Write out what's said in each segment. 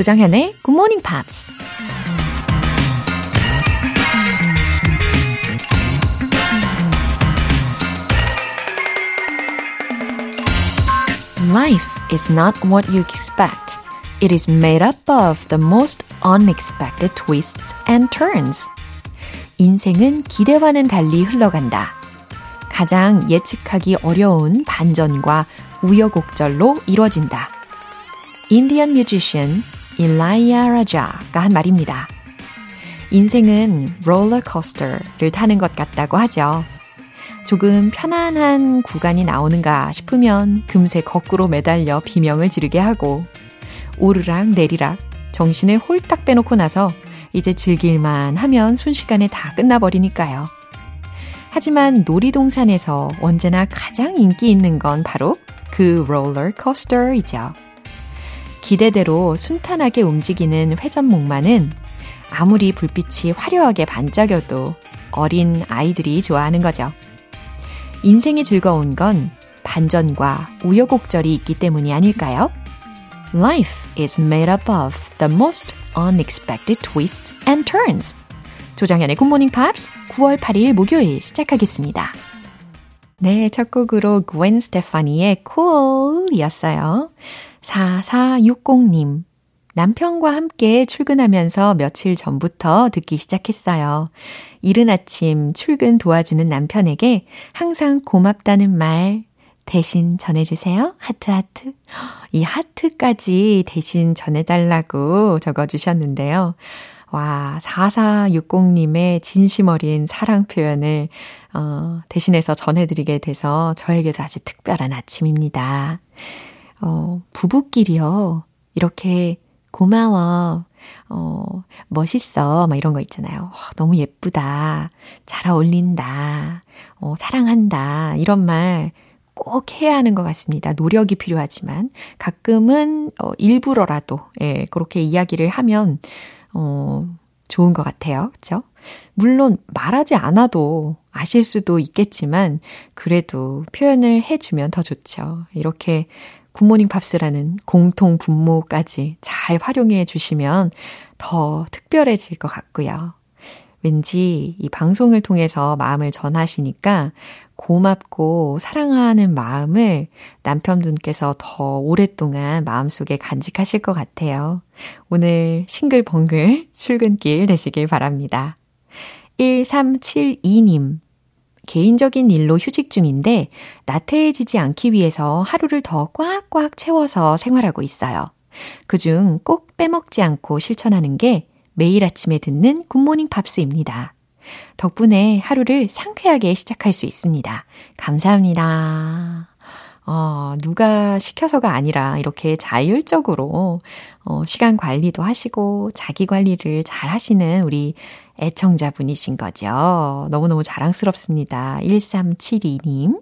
조장현의 Good Morning Pops. Life is not what you expect. It is made up of the most unexpected twists and turns. 인생은 기대와는 달리 흘러간다. 가장 예측하기 어려운 반전과 우여곡절로 이루어진다. 인디언 뮤지션 일라이아 라자가 한 말입니다. 인생은 롤러코스터를 타는 것 같다고 하죠. 조금 편안한 구간이 나오는가 싶으면 금세 거꾸로 매달려 비명을 지르게 하고 오르락 내리락 정신을 홀딱 빼놓고 나서 이제 즐길만 하면 순식간에 다 끝나버리니까요. 하지만 놀이동산에서 언제나 가장 인기 있는 건 바로 그 롤러코스터이죠. 기대대로 순탄하게 움직이는 회전목마는 아무리 불빛이 화려하게 반짝여도 어린 아이들이 좋아하는 거죠. 인생이 즐거운 건 반전과 우여곡절이 있기 때문이 아닐까요? Life is made up of the most unexpected twists and turns. 조정현의 굿모닝 팝스 9월 8일 목요일 시작하겠습니다. 네, 첫 곡으로 Gwen Stefani의 Cool 이었어요. 4460님. 남편과 함께 출근하면서 며칠 전부터 듣기 시작했어요. 이른 아침 출근 도와주는 남편에게 항상 고맙다는 말 대신 전해주세요. 하트, 하트. 이 하트까지 대신 전해달라고 적어주셨는데요. 와, 4460님의 진심 어린 사랑 표현을, 어, 대신해서 전해드리게 돼서 저에게도 아주 특별한 아침입니다. 어, 부부끼리요. 이렇게 고마워. 어, 멋있어. 막 이런 거 있잖아요. 어, 너무 예쁘다. 잘 어울린다. 어, 사랑한다. 이런 말 꼭 해야 하는 것 같습니다. 노력이 필요하지만 가끔은 어, 일부러라도 예, 그렇게 이야기를 하면 어, 좋은 것 같아요. 그렇죠? 물론 말하지 않아도 아실 수도 있겠지만 그래도 표현을 해주면 더 좋죠. 이렇게 굿모닝 팝스라는 공통 분모까지 잘 활용해 주시면 더 특별해질 것 같고요. 왠지 이 방송을 통해서 마음을 전하시니까 고맙고 사랑하는 마음을 남편분께서 더 오랫동안 마음속에 간직하실 것 같아요. 오늘 싱글벙글 출근길 되시길 바랍니다. 1372님. 개인적인 일로 휴직 중인데 나태해지지 않기 위해서 하루를 더 꽉꽉 채워서 생활하고 있어요. 그중 꼭 빼먹지 않고 실천하는 게 매일 아침에 듣는 굿모닝 팝스입니다. 덕분에 하루를 상쾌하게 시작할 수 있습니다. 감사합니다. 어, 누가 시켜서가 아니라 이렇게 자율적으로 어, 시간 관리도 하시고 자기 관리를 잘 하시는 우리 애청자분이신 거죠. 너무너무 자랑스럽습니다. 1372님.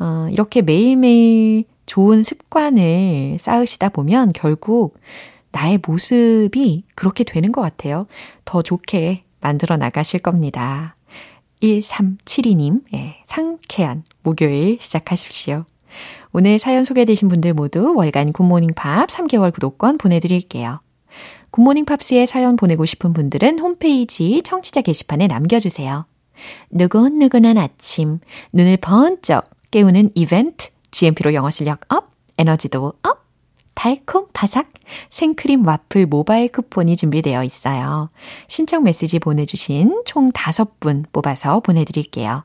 어, 이렇게 매일매일 좋은 습관을 쌓으시다 보면 결국 나의 모습이 그렇게 되는 것 같아요. 더 좋게 만들어 나가실 겁니다. 1372님, 예, 상쾌한 목요일 시작하십시오. 오늘 사연 소개되신 분들 모두 월간 굿모닝 팝 3개월 구독권 보내드릴게요. 굿모닝 팝스에 사연 보내고 싶은 분들은 홈페이지 청취자 게시판에 남겨주세요. 느긋느긋한 아침, 눈을 번쩍 깨우는 이벤트, GMP로 영어 실력 up, 에너지도 up, 달콤 바삭 생크림 와플 모바일 쿠폰이 준비되어 있어요. 신청 메시지 보내주신 총 5분 뽑아서 보내드릴게요.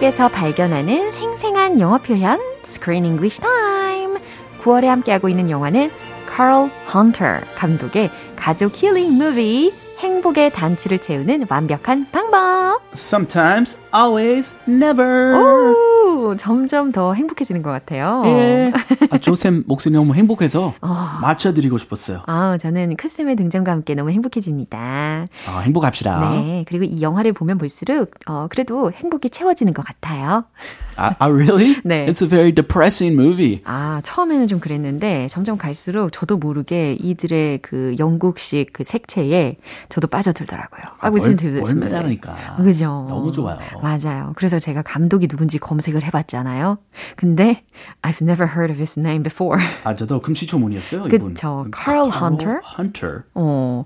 속에서 발견하는 생생한 영어 표현 Screen English Time 9월에 함께하고 있는 영화는 Carl Hunter 감독의 가족 힐링 무비 행복의 단추를 채우는 완벽한 방법. Sometimes, always, never. 오, 점점 더 행복해지는 것 같아요. 예. 아, 조쌤 목소리 너무 행복해서 맞춰드리고 싶었어요. 아, 저는 크쌤의 등장과 함께 너무 행복해집니다. 아, 행복합시다. 네, 그리고 이 영화를 보면 볼수록 어, 그래도 행복이 채워지는 것 같아요. 아, 아 really? 네. It's a very depressing movie. 아, 처음에는 좀 그랬는데 점점 갈수록 저도 모르게 이들의 그 영국식 그 색채에 저도 빠져들더라고요. I was into this movie. 월매다니까. 그죠? 너무 좋아요. 맞아요. 그래서 제가 감독이 누군지 검색을 해봤잖아요. 근데 I've never heard of his name before. 아, 저도 금시초문이었어요, 이분. 그쵸. Carl Hunter? Hunter. 어,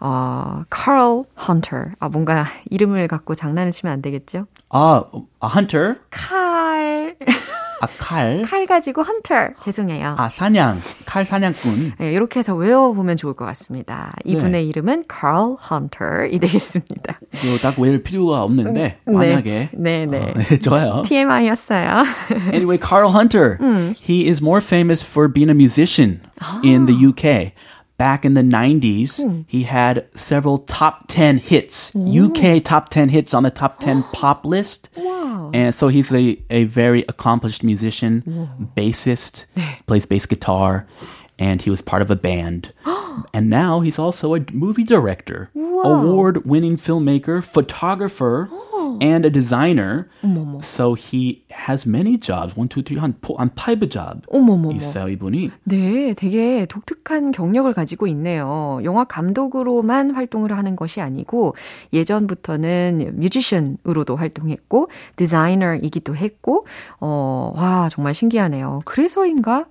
어, Carl Hunter. 아, 뭔가 이름을 갖고 장난을 치면 안 되겠죠? 아, 아 Hunter? 칼. 아, 칼? 칼 가지고 Hunter. 죄송해요. 아, 사냥. 칼 사냥꾼. 네, 이렇게 해서 외워보면 좋을 것 같습니다. 이분의 네. 이름은 Carl Hunter이 되겠습니다. 이거 딱 외울 필요가 없는데, 네. 만약에. 네, 네. 어, 네, 좋아요. TMI였어요. Anyway, Carl Hunter, he is more famous for being a musician in the UK. Back in the 90s, he had several top 10 hits, UK top 10 hits on the top 10 pop list. Wow. And so he's a, a very accomplished musician, bassist, plays bass guitar, and he was part of a band. and now he's also a movie director, award winning filmmaker, photographer, and a designer. So he has many jobs. One, two, three, 한, 포, 한 five job. 어머머머. 있어요, 이분이. 네, 되게 독특한 경력을 가지고 있네요. 영화 감독으로만 활동을 하는 것이 아니고 예전부터는 뮤지션으로도 활동했고 디자이너이기도 했고 어, 와, 정말 신기하네요. 그래서인가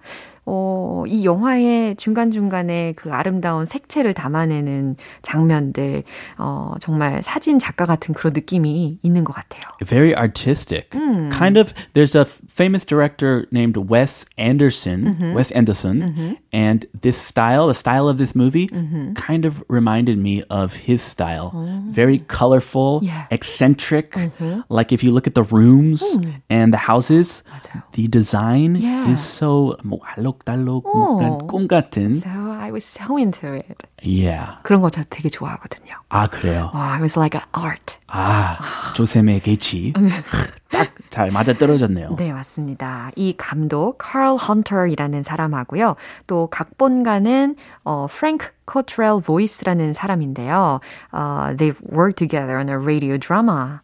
어, 이 영화의 중간중간에 그 아름다운 색채를 담아내는 장면들, 어, 정말 사진 작가 같은 그런 느낌이 있는 것 같아요. Very artistic. Kind of, there's a famous director named Wes Anderson, Wes Anderson, and this style, the style of this movie, kind of reminded me of his style. Very colorful, Yeah. eccentric. Like if you look at the rooms and the houses, 맞아요. the design Yeah. is so 뭐 알록달록 뭔가 꿈 같은. So I was so into it. Yeah. 그런 거 저 되게 좋아하거든요. 아 그래요. 와, it was like an art. 아 조sem의 개치 딱 잘 맞아 떨어졌네요. 네, 맞습니다. 이 감독 카럴 헌터이라는 사람하고요. 또 각본가는 어 프랭크 코트렐 보이스라는 사람인데요. 어, they've worked together on a radio drama.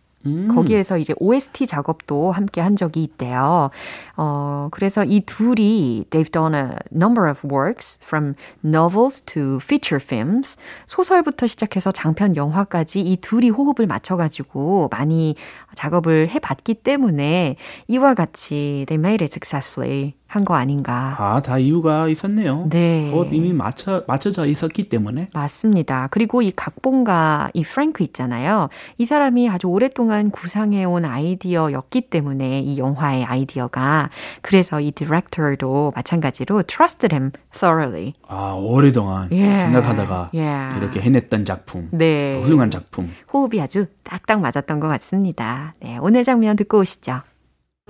거기에서 이제 OST 작업도 함께 한 적이 있대요. 어, 그래서 이 둘이 they've done a number of works from novels to feature films. 소설부터 시작해서 장편 영화까지 이 둘이 호흡을 맞춰 가지고 많이 작업을 해 봤기 때문에 이와 같이 they made it successfully 한 거 아닌가. 아, 다 이유가 있었네요. 네. 호흡 이미 맞춰, 맞춰져 있었기 때문에. 맞습니다. 그리고 이 각본가, 이 프랭크 있잖아요. 이 사람이 아주 오랫동안 구상해온 아이디어였기 때문에 이 영화의 아이디어가. 그래서 이 디렉터도 마찬가지로 trusted him thoroughly. 아, 오래동안 예. 생각하다가 예. 이렇게 해냈던 작품. 네. 또 훌륭한 작품. 호흡이 아주 딱딱 맞았던 것 같습니다. 네, 오늘 장면 듣고 오시죠.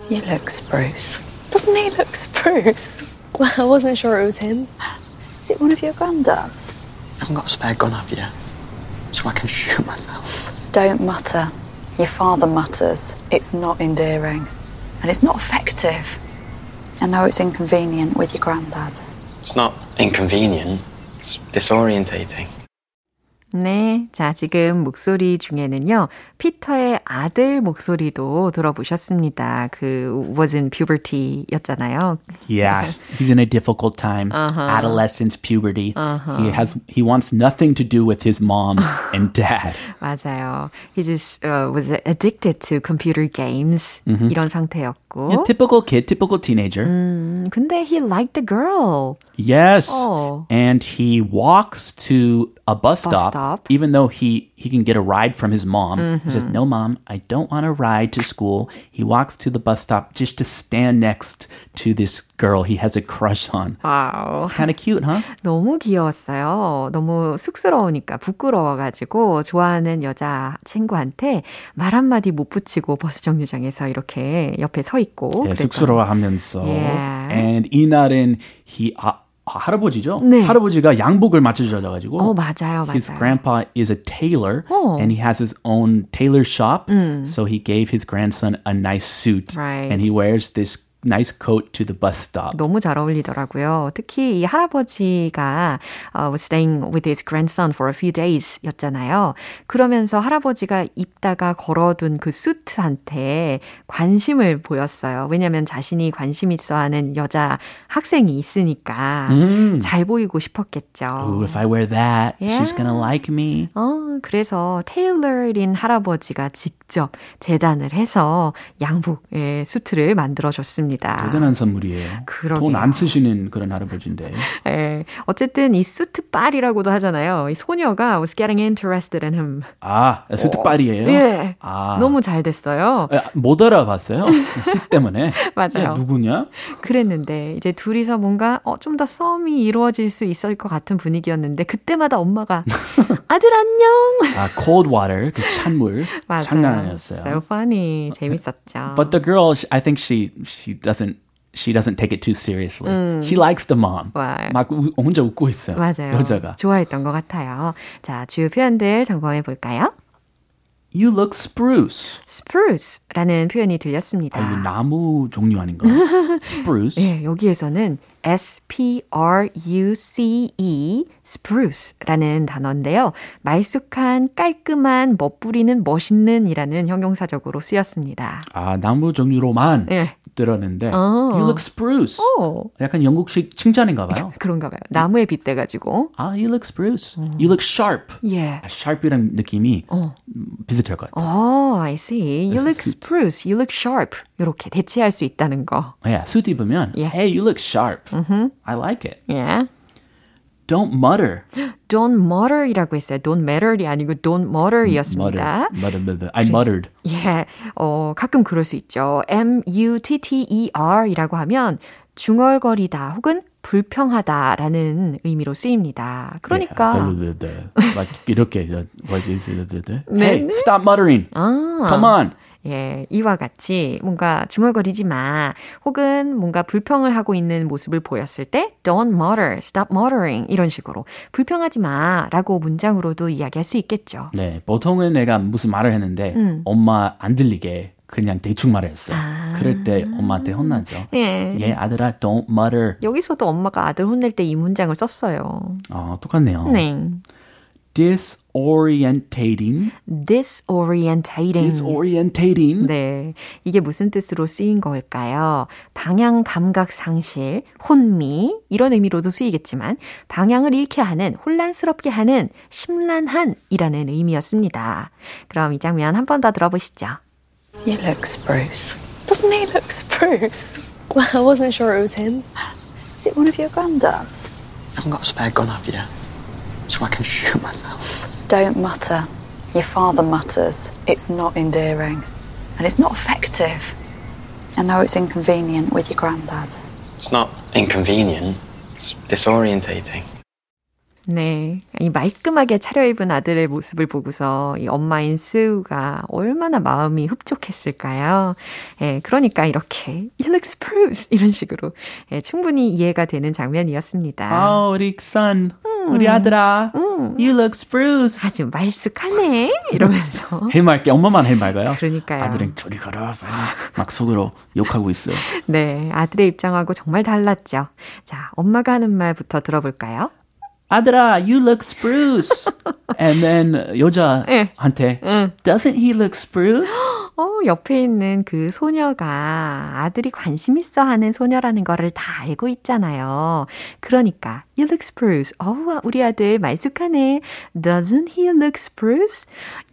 He looks Bruce. Doesn't he look spruce? Well, I wasn't sure it was him. Is it one of your granddads? I haven't got a spare gun, have you? So I can shoot myself. Don't mutter. Your father mutters. It's not endearing. And it's not effective. I know it's inconvenient with your granddad. It's not inconvenient, it's disorientating. 네. 자, 지금 목소리 중에는요, 피터의 아들 목소리도 들어보셨습니다. 그, was in puberty 였잖아요. Yeah, he's in a difficult time. Adolescence, puberty. He has he wants nothing to do with his mom and dad. 맞아요. He just uh, was addicted to computer games. 이런 상태였고. Yeah, typical kid, typical teenager. 음, 근데 he liked the girl. Yes. Oh. And he walks to a bus, Bus stop, stop. even though he he can get a ride from his mom. He says, "No, mom, I don't want to ride to school." He walks to the bus stop just to stand next to this girl he has a crush on. Wow. It's kind of cute, huh? 너무 귀여웠어요. 너무 쑥스러우니까 부끄러워가지고 좋아하는 여자 친구한테 말 한마디 못 붙이고 버스 정류장에서 이렇게 옆에 서 있고. 예, 그랬던. 쑥스러워하면서. Yeah. And 이날은 he 아, 아, 할아버지죠? 네. 할아버지가 양복을 맞춰줘가지고. 어, 맞아요, 맞아요. His grandpa is a tailor 어. and he has his own tailor shop. So he gave his grandson a nice suit Right. and he wears this nice coat to the bus stop. 너무 잘 어울리더라고요. 특히 이 할아버지가 uh, was staying with his grandson for a few days 였잖아요. 그러면서 할아버지가 입다가 걸어둔 그 수트한테 관심을 보였어요. 왜냐하면 자신이 관심 있어 하는 여자 학생이 있으니까 잘 보이고 싶었겠죠. Ooh, if I wear that, she's Yeah. gonna like me. 어, 그래서 테일러인 할아버지가 직접 재단을 해서 양복의 수트를 만들어 줬습니다. 대단한 선물이에요. 돈 안 쓰시는 그런 할아버지인데. 예, 어쨌든 이 수트 빨이라고도 하잖아요. 이 소녀가 was getting interested in him. 아, 수트빨이에요? 예, 아. 너무 잘 됐어요. 아, 못 알아봤어요. 수 때문에. 맞아요. 야, 누구냐? 그랬는데 이제 둘이서 뭔가 어, 좀 더 썸이 이루어질 수 있을 것 같은 분위기였는데 그때마다 엄마가 아들 안녕. 아, cold water, 그 찬물. 맞아요. 장난 아니었어요. So funny. 재밌었죠. But the girl, I think she she doesn't she doesn't take it too seriously. She likes the mom. 와요. 막 우, 혼자 웃고 있어요. 맞아요. 여자가. 좋아했던 것 같아요. 자, 주요 표현들 점검해 볼까요? You look spruce. spruce라는 표현이 들렸습니다. 아, 이거 나무 종류 아닌가? spruce. 예, 여기에서는 S-P-R-U-C-E, spruce라는 단어인데요. 말쑥한, 깔끔한, 멋부리는, 멋있는 이라는 형용사적으로 쓰였습니다. 아, 나무 종류로만 예. 들었는데 어. You look spruce. 오, 약간 영국식 칭찬인가 봐요. 그런가 봐요. 나무에 빗대 가지고. 아, you look spruce. You look sharp. 예. 아, sharp이란 느낌이 어. 음, 비슷할 것 같아요. 어, I see. You look spruce. You look sharp. 이렇게 대체할 수 있다는 거. 야, 수트 입으면 예. Hey, you look sharp. I like it. 예. Don't mutter. Don't mutter이라고 했어요. Don't matter이 아니고 don't mutter이었습니다. Mutter. mutter, mutter. I muttered. 예, 어, 가끔 그럴 수 있죠. M-U-T-T-E-R이라고 하면 중얼거리다 혹은 불평하다라는 의미로 쓰입니다. 그러니까 Yeah, like 이렇게 뭐지? 네, Hey, stop muttering. 아, Come on. 예, 이와 같이 뭔가 중얼거리지 마 혹은 뭔가 불평을 하고 있는 모습을 보였을 때 don't mutter, stop muttering 이런 식으로 불평하지 마라고 문장으로도 이야기할 수 있겠죠. 네, 보통은 내가 무슨 말을 했는데 음. 엄마 안 들리게 그냥 대충 말을 했어. 아. 그럴 때 엄마한테 혼나죠. 예. 예, 아들아, don't mutter. 여기서도 엄마가 아들 혼낼 때 이 문장을 썼어요. 어, 똑같네요. 네. Disorientating. disorientating. disorientating. 네. 이게 무슨 뜻으로 쓰인 걸까요? 방향 감각 상실, 혼미, 이런 의미로도 쓰이겠지만, 방향을 잃게 하는, 혼란스럽게 하는, 심란한 이라는 의미였습니다. 그럼 이 장면 한 번 더 들어보시죠. You look spruce. Doesn't he look spruce? Well, I wasn't sure it was him. Is it one of your granddads? You haven't got a spare gun, have you? So I can shoot myself. Don't mutter. Your father mutters. It's not endearing. And it's not effective. I know it's inconvenient with your granddad. It's not inconvenient. It's disorientating. 네. 이 말끔하게 차려입은 아들의 모습을 보고서 이 엄마인 스우가 얼마나 마음이 흡족했을까요? 예, 그러니까 이렇게 You look spruce 이런 식으로 예, 충분히 이해가 되는 장면이었습니다. 아, 우리 son, 우리 아들아, you look spruce. 아주 말쑥하네 이러면서 해맑게 엄마만 해맑아요. 그러니까요. 아들은 저리 가라 막 속으로 욕하고 있어요. 네, 아들의 입장하고 정말 달랐죠. 자, 엄마가 하는 말부터 들어볼까요? 아들아, you look spruce. And then 여자한테 doesn't he look spruce? 어, 옆에 있는 그 소녀가 아들이 관심 있어 하는 소녀라는 거를 다 알고 있잖아요. 그러니까, you look spruce. 어, 우리 아들 말쑥하네. Doesn't he look spruce?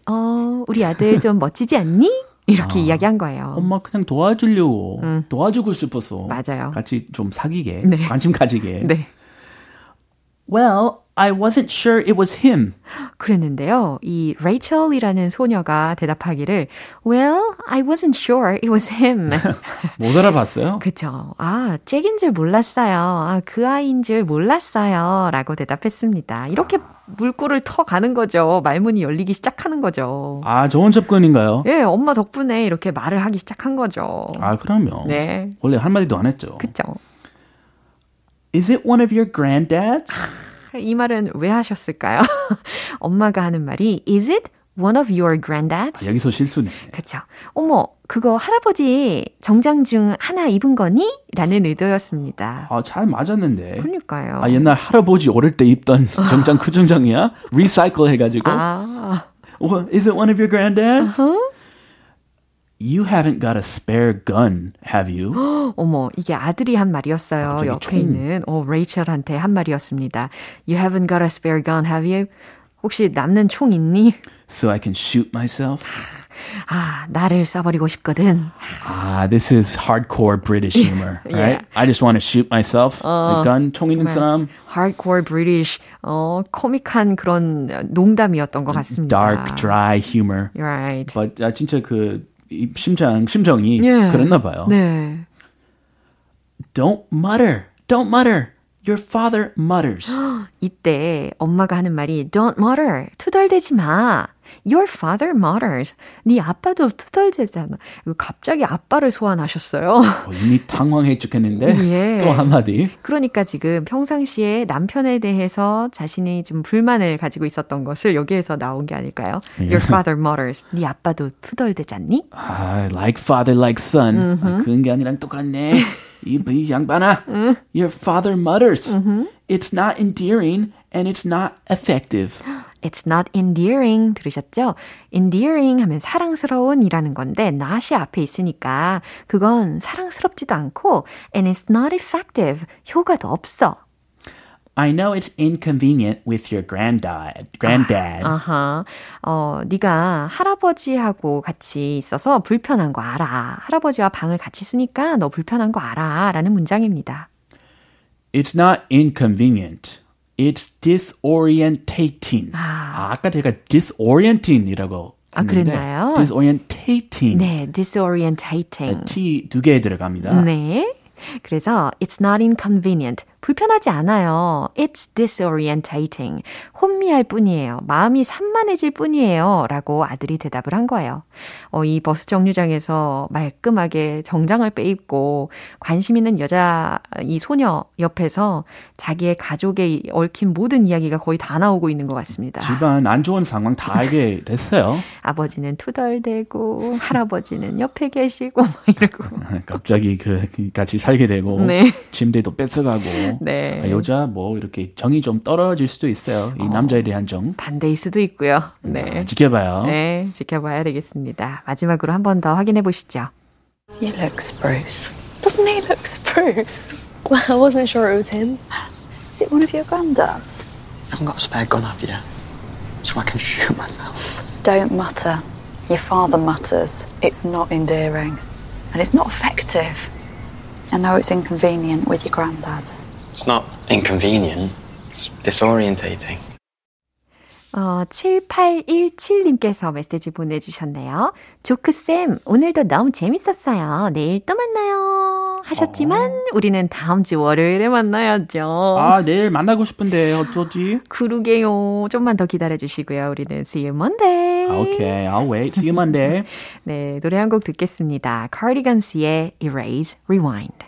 어, 우리 아들 좀 멋지지 않니? 이렇게 이야기한 거예요. 엄마 그냥 도와주려고 도와주고 싶어서 맞아요. 같이 좀 사귀게 네. 관심 가지게. 네. Well, I wasn't sure it was him. 그랬는데요. 이 레이첼이라는 소녀가 대답하기를 Well, I wasn't sure it was him. 못 알아봤어요. 그쵸. 아, 잭인 줄 몰랐어요. 아, 그 아이인 줄 몰랐어요. 라고 대답했습니다. 이렇게 물꼬를 터 가는 거죠. 말문이 열리기 시작하는 거죠. 아 좋은 접근인가요? 예, 엄마 덕분에 이렇게 말을 하기 시작한 거죠. 아 그럼요. 네. 원래 한 마디도 안 했죠. 그쵸. Is it one of your granddads? 이 말은 왜 하셨을까요? 엄마가 하는 말이 Is it one of your granddads? 아, 여기서 실수네. 그쵸. 어머, 그거 할아버지 정장 중 하나 입은 거니? 라는 의도였습니다. 아, 잘 맞았는데. 그러니까요. 아, 옛날 할아버지 어릴 때 입던 정장 그 정장이야? 리사이클 해가지고. 아. Well, is it one of your granddads? Uh-huh. You haven't got a spare gun, have you? 어머, 이게 아들이 한 말이었어요. 아, 갑자기 옆에 총. 있는 어, 레이첼한테 한 말이었습니다. You haven't got a spare gun, have you? 혹시 남는 총 있니? So I can shoot myself? 아, 나를 쏴버리고 싶거든. Ah, this is hardcore British humor, right? Yeah. I just want to shoot myself. the gun, 총 있는 사람. Hardcore British, 어, 코믹한 그런 농담이었던 것 같습니다. Dark, dry humor. Right. But 아, 진짜 그 이 심장 심정이 예. 그랬나 봐요. 네. Don't mutter. Don't mutter. Your father mutters. 이때 엄마가 하는 말이 Don't mutter. 투덜대지 마. Your father mutters. 네 아빠도 투덜대잖아. 갑자기 아빠를 소환하셨어요. 어, 이미 당황해 죽겠는데 예. 또 한마디. 그러니까 지금 평상시에 남편에 대해서 자신이 좀 불만을 가지고 있었던 것을 여기에서 나온 게 아닐까요? Your father mutters. 네 아빠도 투덜대잖니? 아, like father, like son. 아, 그런 게 아니랑 똑같네. 이, 이 양반아. Your father mutters. It's not endearing and it's not effective. It's not endearing. 들으셨죠? endearing 하면 사랑스러운이라는 건데 not이 앞에 있으니까 그건 사랑스럽지도 않고 and it's not effective. 효과도 없어. I know it's inconvenient with your granddad. Granddad. 아하. 어, 네가 할아버지하고 같이 있어서 불편한 거 알아. 할아버지와 방을 같이 쓰니까 너 불편한 거 알아. 라는 문장입니다. It's not inconvenient. It's disorientating. 아, 아까 제가 disorienting이라고 아, 그랬나요? disorientating. 네, disorientating. T 두 개 들어갑니다. 네. 그래서 it's not inconvenient. 불편하지 않아요. It's disorientating. 혼미할 뿐이에요. 마음이 산만해질 뿐이에요. 라고 아들이 대답을 한 거예요. 어, 이 버스 정류장에서 말끔하게 정장을 빼입고 관심 있는 여자, 이 소녀 옆에서 자기의 가족에 얽힌 모든 이야기가 거의 다 나오고 있는 것 같습니다. 집안 안 좋은 상황 다 알게 됐어요. 아버지는 투덜대고, 할아버지는 옆에 계시고, 막 이러고. 갑자기 그 같이 살게 되고 네. 침대도 뺏어가고 네. 아, 여자 뭐 이렇게 정이 좀 떨어질 수도 있어요. 이 남자에 대한 정 반대일 수도 있고요. 네. 아, 지켜봐요. 네, 지켜봐야 되겠습니다. 마지막으로 한 번 더 확인해 보시죠. You look spruce. Doesn't he look spruce? Well, I wasn't sure it was him. Is it one of your granddads? You haven't got a spare gun, have you? So I can shoot myself. Don't mutter. Your father mutters. It's not endearing. And it's not effective. I know it's inconvenient with your granddad. It's not inconvenient. It's disorientating. 어, 7817님께서 메시지 보내주셨네요. 조크쌤, 오늘도 너무 재밌었어요. 내일 또 만나요. 하셨지만, 우리는 다음 주 월요일에 만나야죠. 아 내일 만나고 싶은데 어쩌지? 그러게요. 좀만 더 기다려주시고요. 우리는 see you Monday. 아, Okay, I'll wait. See you Monday. 네, 노래 한 곡 듣겠습니다. Cardigans의 Erase, Rewind.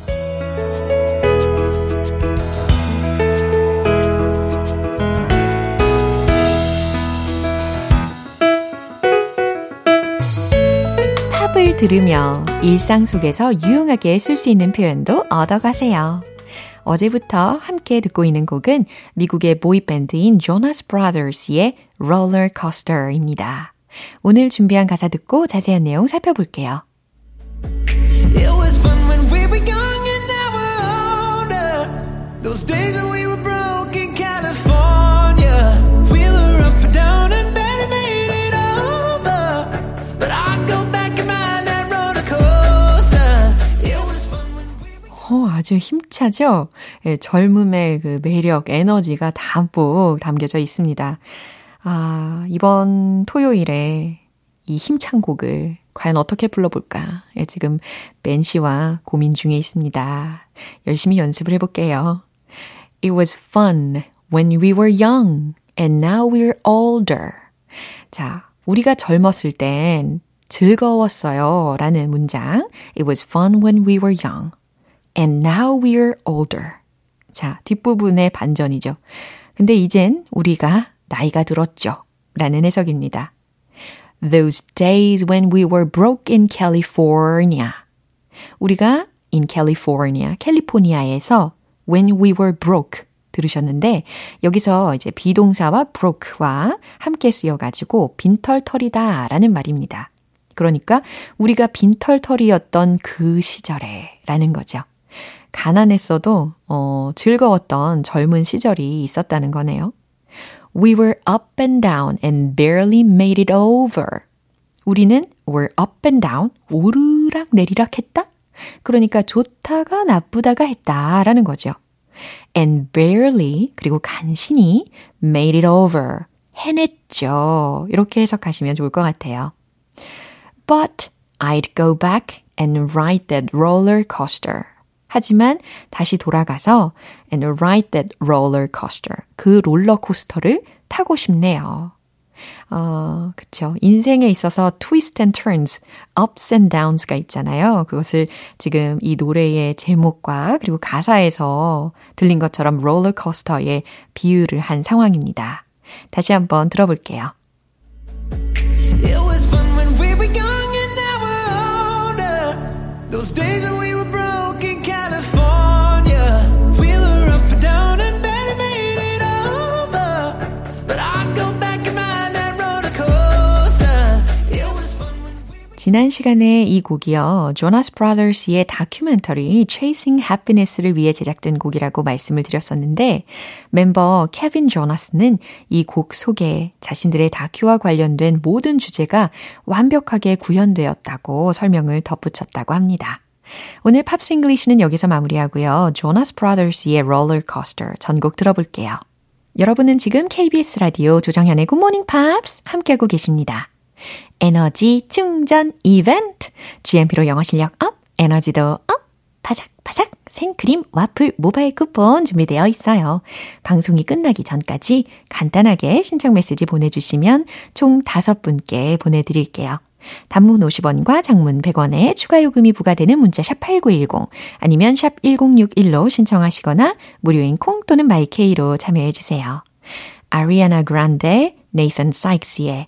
팝을 들으며 일상 속에서 유용하게 쓸 수 있는 표현도 얻어가세요. 어제부터 함께 듣고 있는 곡은 미국의 보이밴드인 조나스 브라더스의 Roller Coaster입니다. 오늘 준비한 가사 듣고 자세한 내용 살펴볼게요. It was fun when we were young and now we're older. Those days when we 아주 힘차죠? 예, 젊음의 그 매력, 에너지가 담뿍 담겨져 있습니다. 아, 이번 토요일에 이 힘찬 곡을 과연 어떻게 불러볼까? 예, 지금 벤 씨와 고민 중에 있습니다. 열심히 연습을 해볼게요. It was fun when we were young and now we're older. 자, 우리가 젊었을 땐 즐거웠어요 라는 문장. It was fun when we were young and now we're older. 자, 뒷부분의 반전이죠. 근데 이젠 우리가 나이가 들었죠. 라는 해석입니다. Those days when we were broke in California. 우리가 in California, 캘리포니아에서 when we were broke 들으셨는데 여기서 이제 비동사와 broke와 함께 쓰여가지고 빈털털이다 라는 말입니다. 그러니까 우리가 빈털털이었던 그 시절에 라는 거죠. 가난했어도 어, 즐거웠던 젊은 시절이 있었다는 거네요. We were up and down and barely made it over. 우리는 were up and down, 오르락 내리락 했다? 그러니까 좋다가 나쁘다가 했다라는 거죠. and barely, 그리고 간신히 made it over, 해냈죠. 이렇게 해석하시면 좋을 것 같아요. But I'd go back and ride that roller coaster. 하지만 다시 돌아가서 and ride that roller coaster. 그 롤러코스터를 타고 싶네요. 어, 그쵸. 인생에 있어서 twist and turns, ups and downs가 있잖아요. 그것을 지금 이 노래의 제목과 그리고 가사에서 들린 것처럼 롤러코스터에 비유를 한 상황입니다. 다시 한번 들어볼게요. It was fun when we were young and now we're older. Those days 지난 시간에 이 곡이요. 조나스 브라더스의 다큐멘터리 Chasing Happiness를 위해 제작된 곡이라고 말씀을 드렸었는데 멤버 케빈 조나스는 이 곡 속에 자신들의 다큐와 관련된 모든 주제가 완벽하게 구현되었다고 설명을 덧붙였다고 합니다. 오늘 Pops English는 여기서 마무리하고요. 조나스 브라더스의 Roller Coaster 전곡 들어볼게요. 여러분은 지금 KBS 라디오 조정현의 Good Morning Pops 함께하고 계십니다. 에너지 충전 이벤트. GMP로 영어 실력 up, 에너지도 up. 바삭바삭 생크림 와플 모바일 쿠폰 준비되어 있어요. 방송이 끝나기 전까지 간단하게 신청 메시지 보내주시면 총 5분께 보내드릴게요. 단문 50원과 장문 100원에 추가 요금이 부과되는 문자 샵 8910 아니면 샵 1061로 신청하시거나 무료인 콩 또는 my K로 참여해 주세요. 아리아나 그란데, 네이선 사이크스의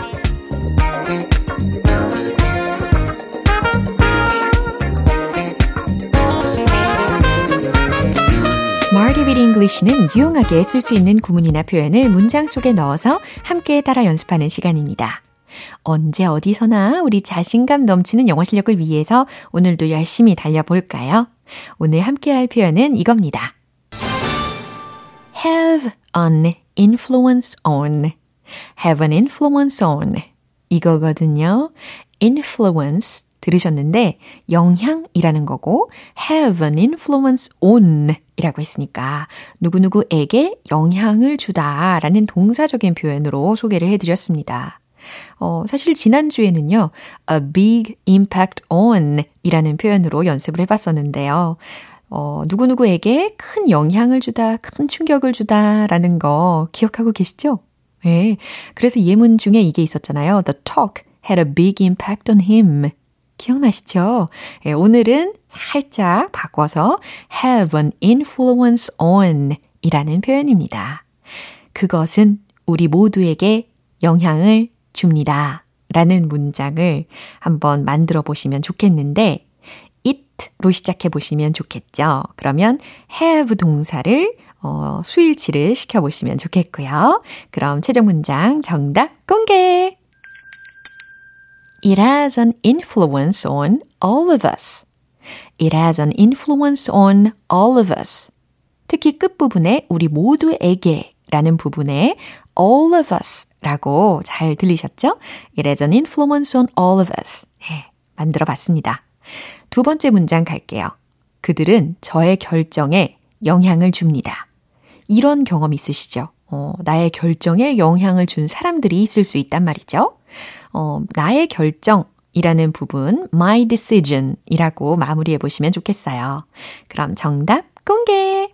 English는 유용하게 쓸 수 있는 구문이나 표현을 문장 속에 넣어서 함께 따라 연습하는 시간입니다. 언제 어디서나 우리 자신감 넘치는 영어 실력을 위해서 오늘도 열심히 달려볼까요? 오늘 함께 할 표현은 이겁니다. have an influence on. have an influence on. 이거거든요. influence 들으셨는데 영향이라는 거고 have an influence on 이라고 했으니까 누구누구에게 영향을 주다 라는 동사적인 표현으로 소개를 해드렸습니다. 어, 사실 지난주에는요, a big impact on 이라는 표현으로 연습을 해봤었는데요. 어, 누구누구에게 큰 영향을 주다, 큰 충격을 주다 라는 거 기억하고 계시죠? 네. 그래서 예문 중에 이게 있었잖아요. The talk had a big impact on him. 기억나시죠? 예, 오늘은 살짝 바꿔서 have an influence on 이라는 표현입니다. 그것은 우리 모두에게 영향을 줍니다. 라는 문장을 한번 만들어 보시면 좋겠는데, it로 시작해 보시면 좋겠죠. 그러면 have 동사를 어, 수일치를 시켜보시면 좋겠고요. 그럼 최종 문장 정답 공개! It has an influence on all of us. It has an influence on all of us. 특히 끝부분에 우리 모두에게 라는 부분에 all of us 라고 잘 들리셨죠? It has an influence on all of us. 네, 만들어 봤습니다. 두 번째 문장 갈게요. 그들은 저의 결정에 영향을 줍니다. 이런 경험 있으시죠? 어, 나의 결정에 영향을 준 사람들이 있을 수 있단 말이죠. 어, 나의 결정 이라는 부분, my decision 이라고 마무리해 보시면 좋겠어요. 그럼 정답 공개!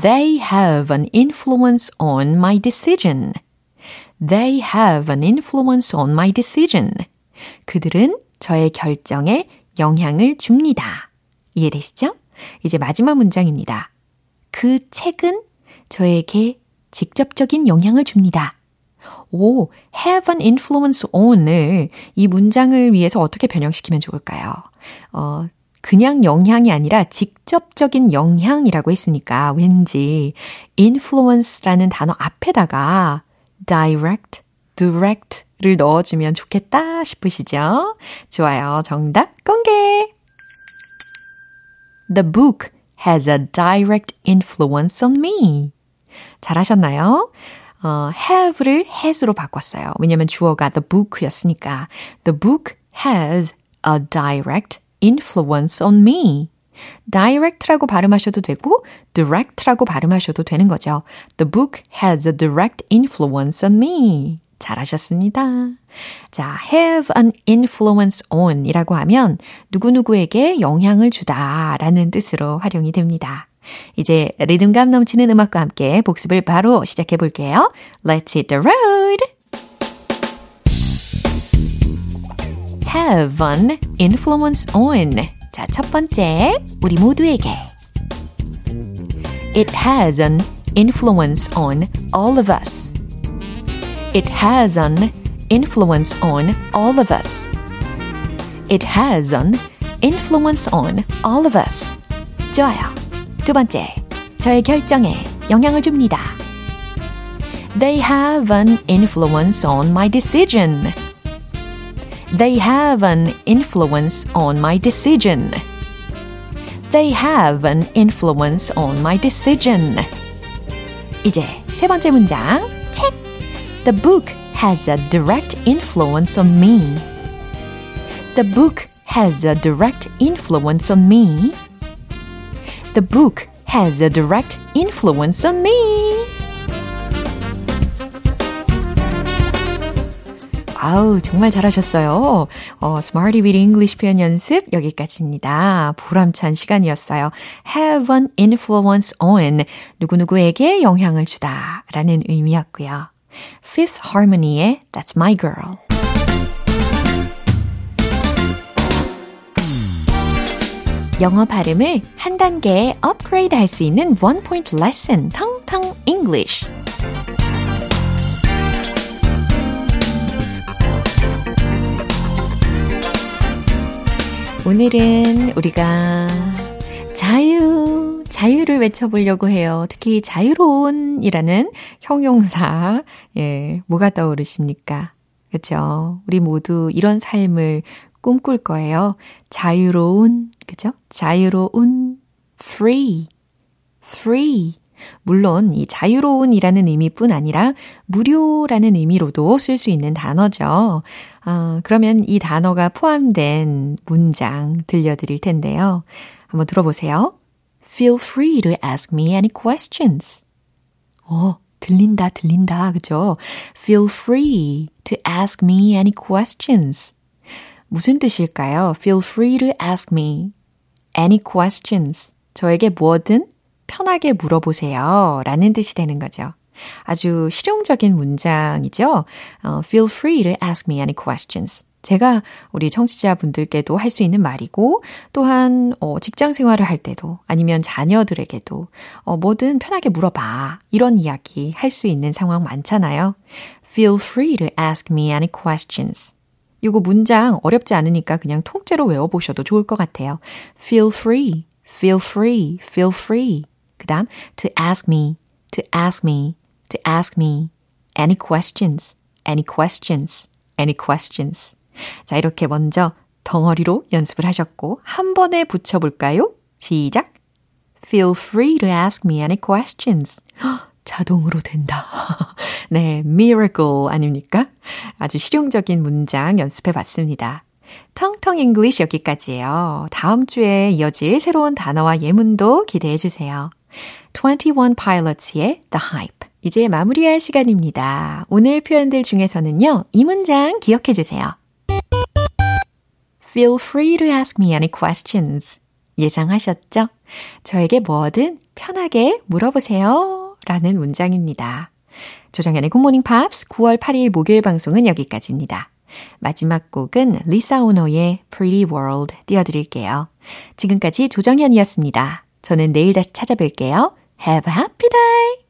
They have an influence on my decision. They have an influence on my decision. 그들은 저의 결정에 영향을 줍니다. 이해되시죠? 이제 마지막 문장입니다. 그 책은 저에게 직접적인 영향을 줍니다. 오, have an influence on을 이 문장을 위해서 어떻게 변형시키면 좋을까요? 어, 그냥 영향이 아니라 직접적인 영향이라고 했으니까 왠지 influence라는 단어 앞에다가 direct, direct를 넣어주면 좋겠다 싶으시죠? 좋아요. 정답 공개! The book has a direct influence on me. 잘하셨나요? 어, have를 has로 바꿨어요. 왜냐면 주어가 the book였으니까. The book has a direct influence on me. direct라고 발음하셔도 되고 direct라고 발음하셔도 되는 거죠. The book has a direct influence on me. 잘하셨습니다. 자, have an influence on 이라고 하면 누구누구에게 영향을 주다 라는 뜻으로 활용이 됩니다. 이제 리듬감 넘치는 음악과 함께 복습을 바로 시작해 볼게요. Let's hit the road! have an influence on. 자, 첫 번째, 우리 모두에게. It has an influence on all of us. It has an influence on all of us. It has an influence on all of us. 좋아요. 두 번째, 저의 결정에 영향을 줍니다. They have an influence on my decision. They have an influence on my decision. They have an influence on my decision. 이제 세 번째 문장. 책. The book has a direct influence on me. The book has a direct influence on me. The book has a direct influence on me. 아우, 정말 잘하셨어요. 어, Smarty with English 표현 연습 여기까지입니다. 보람찬 시간이었어요. Have an influence on 누구누구에게 영향을 주다 라는 의미였고요. Fifth Harmony의 That's My Girl. 영어 발음을 한 단계 업그레이드 할 수 있는 원 포인트 레슨 텅텅 English. 오늘은 우리가 자유, 자유를 외쳐보려고 해요. 특히 자유로운이라는 형용사, 예, 뭐가 떠오르십니까? 그죠? 우리 모두 이런 삶을 꿈꿀 거예요. 자유로운, 그죠? 자유로운, free, free. 물론 이 자유로운이라는 의미뿐 아니라 무료라는 의미로도 쓸 수 있는 단어죠. 아, 그러면 이 단어가 포함된 문장 들려드릴 텐데요. 한번 들어보세요. Feel free to ask me any questions. 어, 들린다, 들린다. 그죠? Feel free to ask me any questions. 무슨 뜻일까요? Feel free to ask me any questions. 저에게 뭐든 편하게 물어보세요. 라는 뜻이 되는 거죠. 아주 실용적인 문장이죠. 어, feel free to ask me any questions. 제가 우리 청취자분들께도 할 수 있는 말이고 또한 어, 직장 생활을 할 때도 아니면 자녀들에게도 어, 뭐든 편하게 물어봐 이런 이야기 할 수 있는 상황 많잖아요. Feel free to ask me any questions. 이거 문장 어렵지 않으니까 그냥 통째로 외워보셔도 좋을 것 같아요. Feel free, feel free, feel free. 그 다음 to ask me, to ask me, to ask me any questions, any questions. any questions? 자, 이렇게 먼저 덩어리로 연습을 하셨고, 한 번에 붙여볼까요? 시작! Feel free to ask me any questions. 자동으로 된다. 네, miracle 아닙니까? 아주 실용적인 문장 연습해 봤습니다. 텅텅 English 여기까지예요. 다음 주에 이어질 새로운 단어와 예문도 기대해 주세요. 21 Pilots의 The Hype. 이제 마무리할 시간입니다. 오늘 표현들 중에서는요, 이 문장 기억해 주세요. Feel free to ask me any questions. 예상하셨죠? 저에게 뭐든 편하게 물어보세요. 라는 문장입니다. 조정현의 Good Morning Pops 9월 8일 목요일 방송은 여기까지입니다. 마지막 곡은 리사 오노의 Pretty World 띄워드릴게요. 지금까지 조정현이었습니다. 저는 내일 다시 찾아뵐게요. Have a happy day!